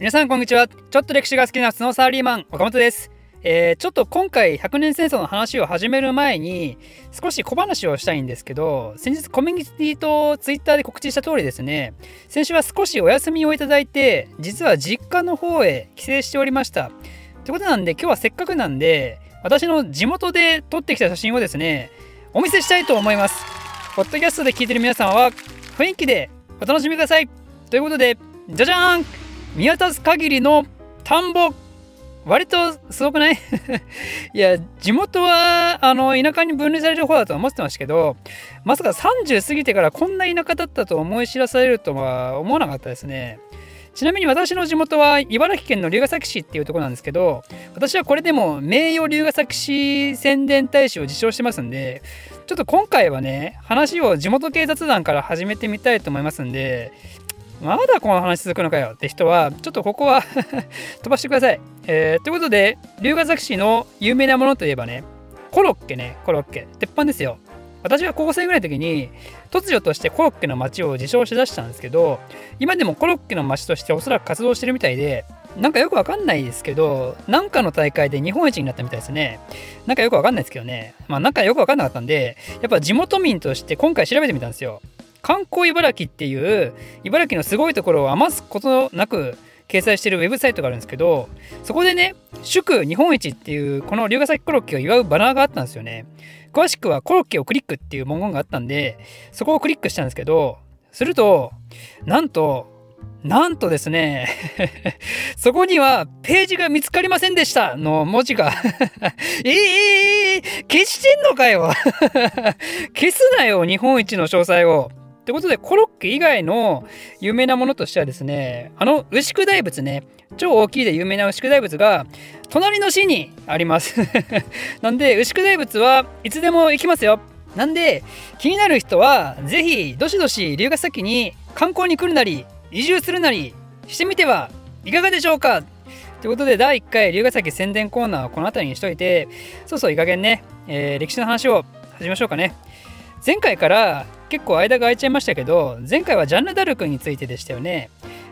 皆さんこんにちは。ちょっと歴史が好きなスノーサーリーマン岡本です。えー、ちょっと今回100年戦争の話を始める前に少し小話をしたいんですけど先日コミュニティとツイッターで告知した通りですね先週は少しお休みをいただいて実は実家の方へ帰省しておりました。ということなんで今日はせっかくなんで私の地元で撮ってきた写真をですねお見せしたいと思います。ポッドキャストで聞いてる皆さんは雰囲気でお楽しみください。ということでじゃじゃーん見渡す限りの田んぼ割とすごくない？いや地元はあの田舎に分類される方だとは思ってましたけどまさか30過ぎてからこんな田舎だったと思い知らされるとは思わなかったですね。ちなみに私の地元は茨城県の龍ケ崎市っていうとこなんですけど私はこれでも名誉龍ケ崎市宣伝大使を受賞してますんでちょっと今回はね話を地元警察団から始めてみたいと思いますんでまだこの話続くのかよって人はちょっとここは 飛ばしてください、えー、ということで龍ケ崎市の有名なものといえばねコロッケねコロッケ。鉄板ですよ。私が高校生ぐらいの時に突如としてコロッケの街を自称しだしたんですけど今でもコロッケの街としておそらく活動してるみたいでなんかよくわかんないですけどなんかの大会で日本一になったみたいですね。なんかよくわかんないですけどね。まあなんかよくわかんなかったんでやっぱ地元民として今回調べてみたんですよ。観光茨城っていう茨城のすごいところを余すことなく掲載してるウェブサイトがあるんですけどそこでね祝日本一っていうこの龍ヶ崎コロッケを祝うバナーがあったんですよね。詳しくはコロッケをクリックっていう文言があったんで、そこをクリックしたんですけど、すると、なんと、なんとですね そこにはページが見つかりませんでしたの文字が。ええー、消してんのかよ。消すなよ、日本一の詳細を。ってことで、コロッケ以外の有名なものとしてはですね、あの牛久大仏ね、超大きいで有名な牛久大仏が、隣の市にあります なんで、牛久大仏はいつでも行きますよ。なんで、気になる人は、ぜひ、どしどし龍ヶ崎に観光に来るなり、移住するなりしてみてはいかがでしょうかということで、第1回龍ヶ崎宣伝コーナーをこの辺りにしといて、そうそういい加減ね、えー、歴史の話を始めましょうかね。前回から結構間が空いちゃいましたけど前回はジャンヌ・ダルクについてでしたよね。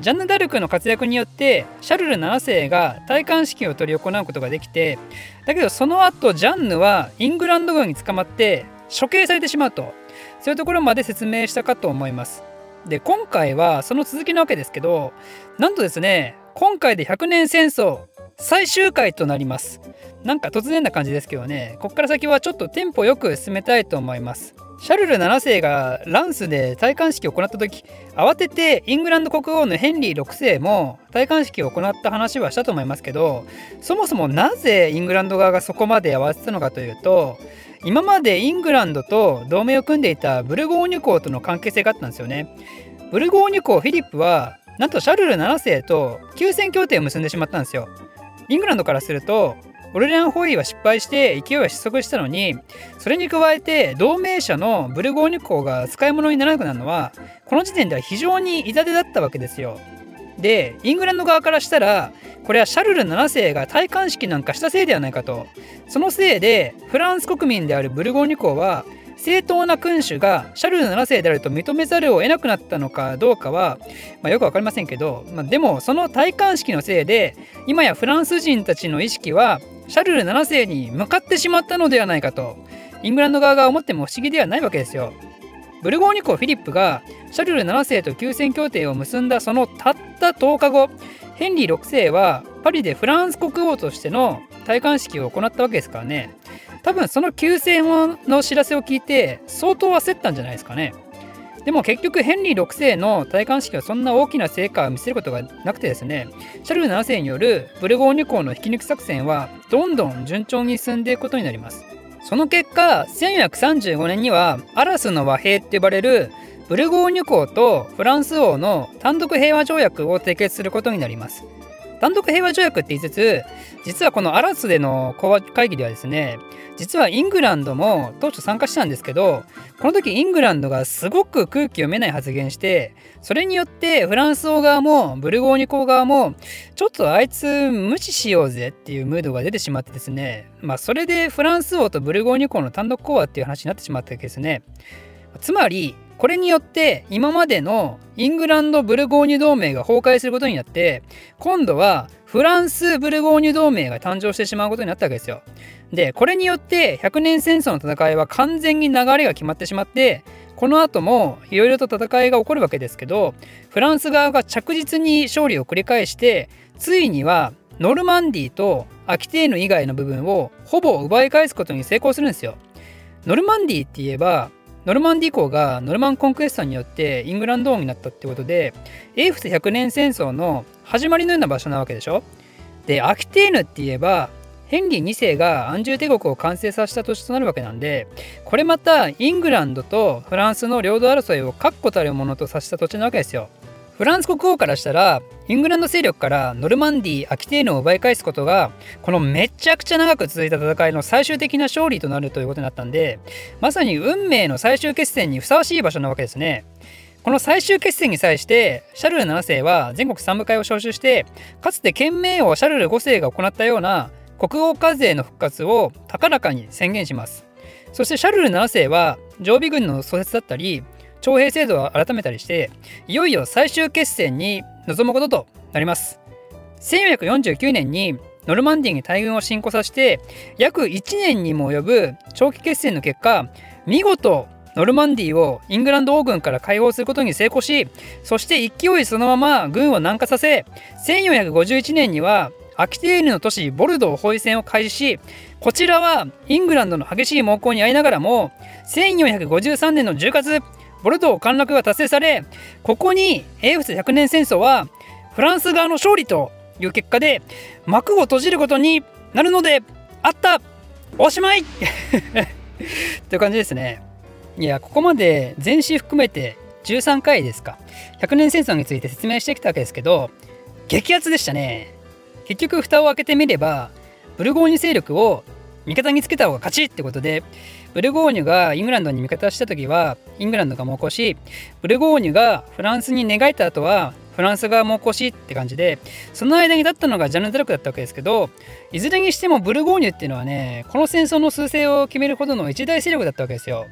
ジャンヌ・ダルクの活躍によってシャルル7世が戴冠式を執り行うことができてだけどその後ジャンヌはイングランド軍に捕まって処刑されてしまうと。そういうところまで説明したかと思います。で今回はその続きなわけですけどなんとですね今回で100年戦争最終回となります。なんか突然な感じですけどね。こっから先はちょっとテンポよく進めたいと思います。シャルル7世がランスで戴冠式を行った時慌ててイングランド国王のヘンリー6世も戴冠式を行った話はしたと思いますけどそもそもなぜイングランド側がそこまで慌てたのかというと今までイングランドと同盟を組んでいたブルゴーニュ公との関係性があったんですよね。ブルゴーニュ公フィリップはなんとシャルル7世と休戦協定を結んでしまったんですよ。イングランドからするとオルレアン包囲は失敗して勢いは失速したのにそれに加えて同盟者のブルゴーニュ公が使い物にならなくなるのはこの時点では非常に痛手だったわけですよ。でイングランド側からしたらこれはシャルル7世が戴冠式なんかしたせいではないかとそのせいでフランス国民であるブルゴーニュ公は正当な君主がシャルル7世であると認めざるを得なくなったのかどうかは、まあ、よく分かりませんけど、まあ、でもその戴冠式のせいで今やフランス人たちの意識はシャルル7世に向かってしまったのではないかとイングランド側が思っても不思議ではないわけですよ。ブルゴーニュ公フィリップがシャルル7世と休戦協定を結んだそのたった10日後ヘンリー6世はパリでフランス国王としての戴冠式を行ったわけですからね多分その休戦の知らせを聞いて相当焦ったんじゃないですかね。でも結局ヘンリー6世の戴冠式はそんな大きな成果を見せることがなくてですね。シャルル7世によるブルゴーニュ公の引き抜き作戦はどんどん順調に進んでいくことになります。その結果1435年にはアラスの和平って呼ばれるブルゴーニュ公とフランス王の単独平和条約を締結することになります。単独平和条約って言いつつ実はこのアラスでの講和会議ではですね実はイングランドも当初参加したんですけどこの時イングランドがすごく空気読めない発言してそれによってフランス王側もブルゴーニュ公側もちょっとあいつ無視しようぜっていうムードが出てしまってですねまあそれでフランス王とブルゴーニュ公の単独講和っていう話になってしまったわけですね。つまりこれによって今までのイングランド・ブルゴーニュ同盟が崩壊することになって今度はフランス・ブルゴーニュ同盟が誕生してしまうことになったわけですよ。でこれによって100年戦争の戦いは完全に流れが決まってしまってこの後もいろいろと戦いが起こるわけですけどフランス側が着実に勝利を繰り返してついにはノルマンディとアキテーヌ以外の部分をほぼ奪い返すことに成功するんですよ。ノルマンディって言えばノルマンディ公がノルマンコンクエストによってイングランド王になったってことで英仏100年戦争の始まりのような場所なわけでしょ？でアキテーヌって言えばヘンリー2世がアンジュー帝国を完成させた土地となるわけなんでこれまたイングランドとフランスの領土争いを確固たるものとさせた土地なわけですよ。フランス国王からしたらイングランド勢力からノルマンディー・アキテーヌを奪い返すことがこのめちゃくちゃ長く続いた戦いの最終的な勝利となるということになったんでまさに運命の最終決戦にふさわしい場所なわけですね。この最終決戦に際してシャルル7世は全国三部会を招集してかつて県名王シャルル5世が行ったような国王課税の復活を高らかに宣言します。そしてシャルル7世は常備軍の創設だったり徴兵制度を改めたりしていよいよ最終決戦に臨むこととなります。1449年にノルマンディーに大軍を侵攻させて約1年にも及ぶ長期決戦の結果見事ノルマンディーをイングランド王軍から解放することに成功しそして勢いそのまま軍を南下させ1451年にはアキテーヌの都市ボルドー包囲戦を開始しこちらはイングランドの激しい猛攻に遭いながらも1453年の10月ボルドー陥落が達成されここに英仏100年戦争はフランス側の勝利という結果で幕を閉じることになるのであった。おしまい。という感じですね。いやここまで全史含めて13回ですか。100年戦争について説明してきたわけですけど激アツでしたね。結局蓋を開けてみればブルゴーニュ勢力を味方につけた方が勝ちってことでブルゴーニュがイングランドに味方した時はイングランドが猛攻しブルゴーニュがフランスに寝返った後はフランスが猛攻しって感じでその間に立ったのがジャンヌ・ダルクだったわけですけどいずれにしてもブルゴーニュっていうのはねこの戦争の趨勢を決めるほどの一大勢力だったわけですよ。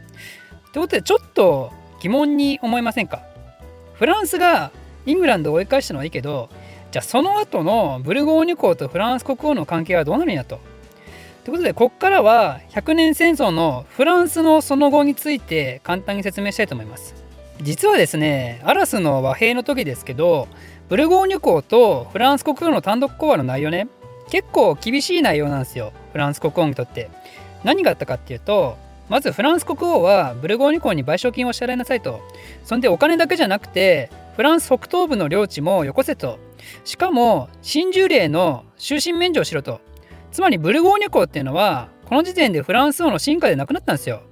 ということでちょっと疑問に思いませんか？フランスがイングランドを追い返したのはいいけどじゃあその後のブルゴーニュ公とフランス国王の関係はどうなるんやと。ということでここからは100年戦争のフランスのその後について簡単に説明したいと思います。実はですねアラスの和平の時ですけどブルゴーニュ公とフランス国王の単独講和の内容ね結構厳しい内容なんですよフランス国王にとって。何があったかっていうとまずフランス国王はブルゴーニュ公に賠償金を支払いなさいとそんでお金だけじゃなくてフランス北東部の領地もよこせとしかも新従令の終身免除をしろとつまりブルゴーニュ公っていうのはこの時点でフランス王の進化でなくなったんですよ。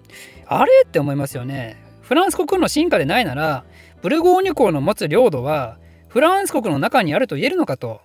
あれって思いますよね。フランス国の進化でないならブルゴーニュ公の持つ領土はフランス国の中にあると言えるのかと。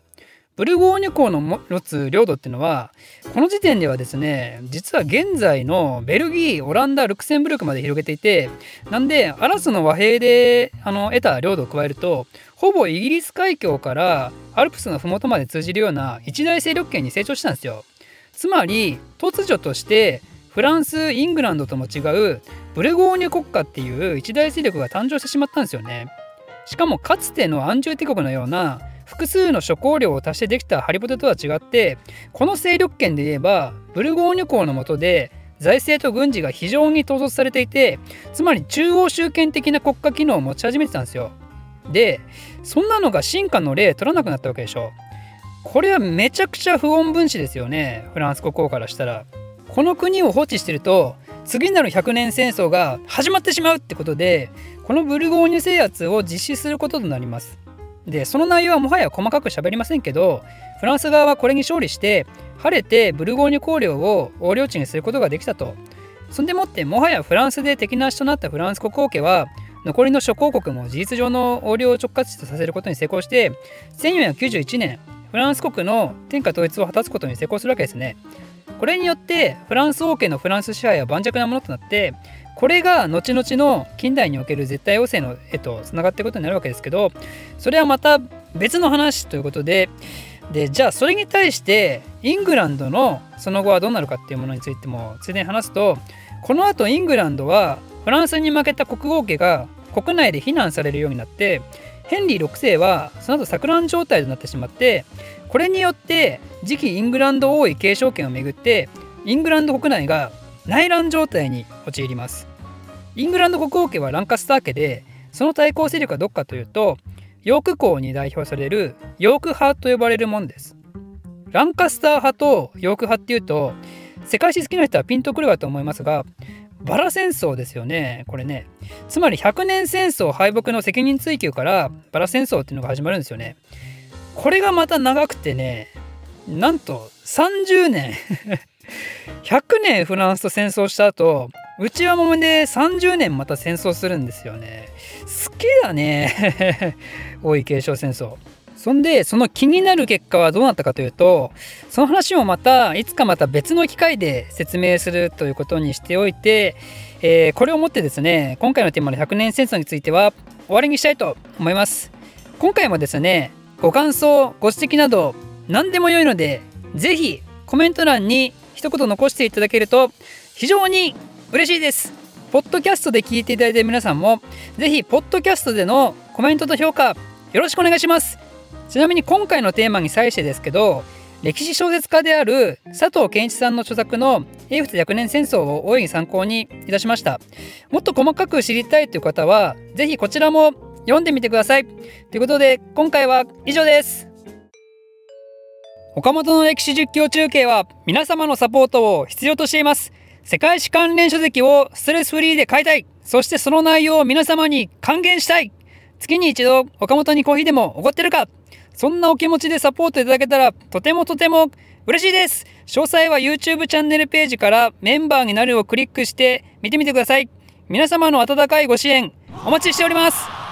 ブルゴーニュ公の持つ領土っていうのはこの時点ではですね実は現在のベルギーオランダルクセンブルクまで広げていてなんでアラスの和平であの得た領土を加えるとほぼイギリス海峡からアルプスの麓まで通じるような一大勢力圏に成長したんですよ。つまり突如としてフランスイングランドとも違うブルゴーニュ国家っていう一大勢力が誕生してしまったんですよね。しかもかつての安住帝国のような複数の諸侯領を足してできたハリボテとは違ってこの勢力圏で言えばブルゴーニュ公の下で財政と軍事が非常に統率されていてつまり中央集権的な国家機能を持ち始めてたんですよ。でそんなのが進化の例取らなくなったわけでしょ。これはめちゃくちゃ不穏分子ですよねフランス国王からしたら。この国を放置してると次なる100年戦争が始まってしまうってことでこのブルゴーニュ制圧を実施することとなります。でその内容はもはや細かく喋りませんけどフランス側はこれに勝利して晴れてブルゴーニュ公領を横領地にすることができたとそんでもってもはやフランスで敵なしとなったフランス国王家は残りの諸公国も事実上の横領を直轄地とさせることに成功して1491年フランス国の天下統一を果たすことに成功するわけですね。これによってフランス王家のフランス支配は盤石なものとなってこれが後々の近代における絶対王政のへとつながっていくことになるわけですけどそれはまた別の話ということででじゃあそれに対してイングランドのその後はどうなるかっていうものについてもついでに話すとこの後イングランドはフランスに負けた国王家が国内で非難されるようになってヘンリー6世はその後錯乱状態となってしまってこれによって次期イングランド王位継承権をめぐってイングランド国内が内乱状態に陥ります。イングランド国王家はランカスター家でその対抗勢力はどっかというとヨーク公に代表されるヨーク派と呼ばれるもんです。ランカスター派とヨーク派っていうと世界史好きな人はピンとくるかと思いますがバラ戦争ですよねこれね。つまり100年戦争敗北の責任追及からバラ戦争っていうのが始まるんですよね。これがまた長くてねなんと30年。100年フランスと戦争した後内輪もめで30年また戦争するんですよね。好きだね。王位継承戦争。そんでその気になる結果はどうなったかというとその話もまたいつかまた別の機会で説明するということにしておいて、えー、これをもってですね今回のテーマの100年戦争については終わりにしたいと思います。今回もですねご感想ご指摘など何でも良いので是非コメント欄に一言残していただけると非常に嬉しいです。ポッドキャストで聞いていただいている皆さんも是非ポッドキャストでのコメントと評価よろしくお願いします。ちなみに今回のテーマに際してですけど歴史小説家である佐藤健一さんの著作の英仏100年戦争を大いに参考にいたしました。もっと細かく知りたいという方は是非こちらも読んでみてください。ということで今回は以上です。岡本の歴史実況中継は皆様のサポートを必要としています。世界史関連書籍をストレスフリーで買いたい。そしてその内容を皆様に還元したい。月に一度岡本にコーヒーでもおごってるかそんなお気持ちでサポートいただけたらとてもとても嬉しいです。詳細は YouTube チャンネルページからメンバーになるをクリックして見てみてください。皆様の温かいご支援お待ちしております。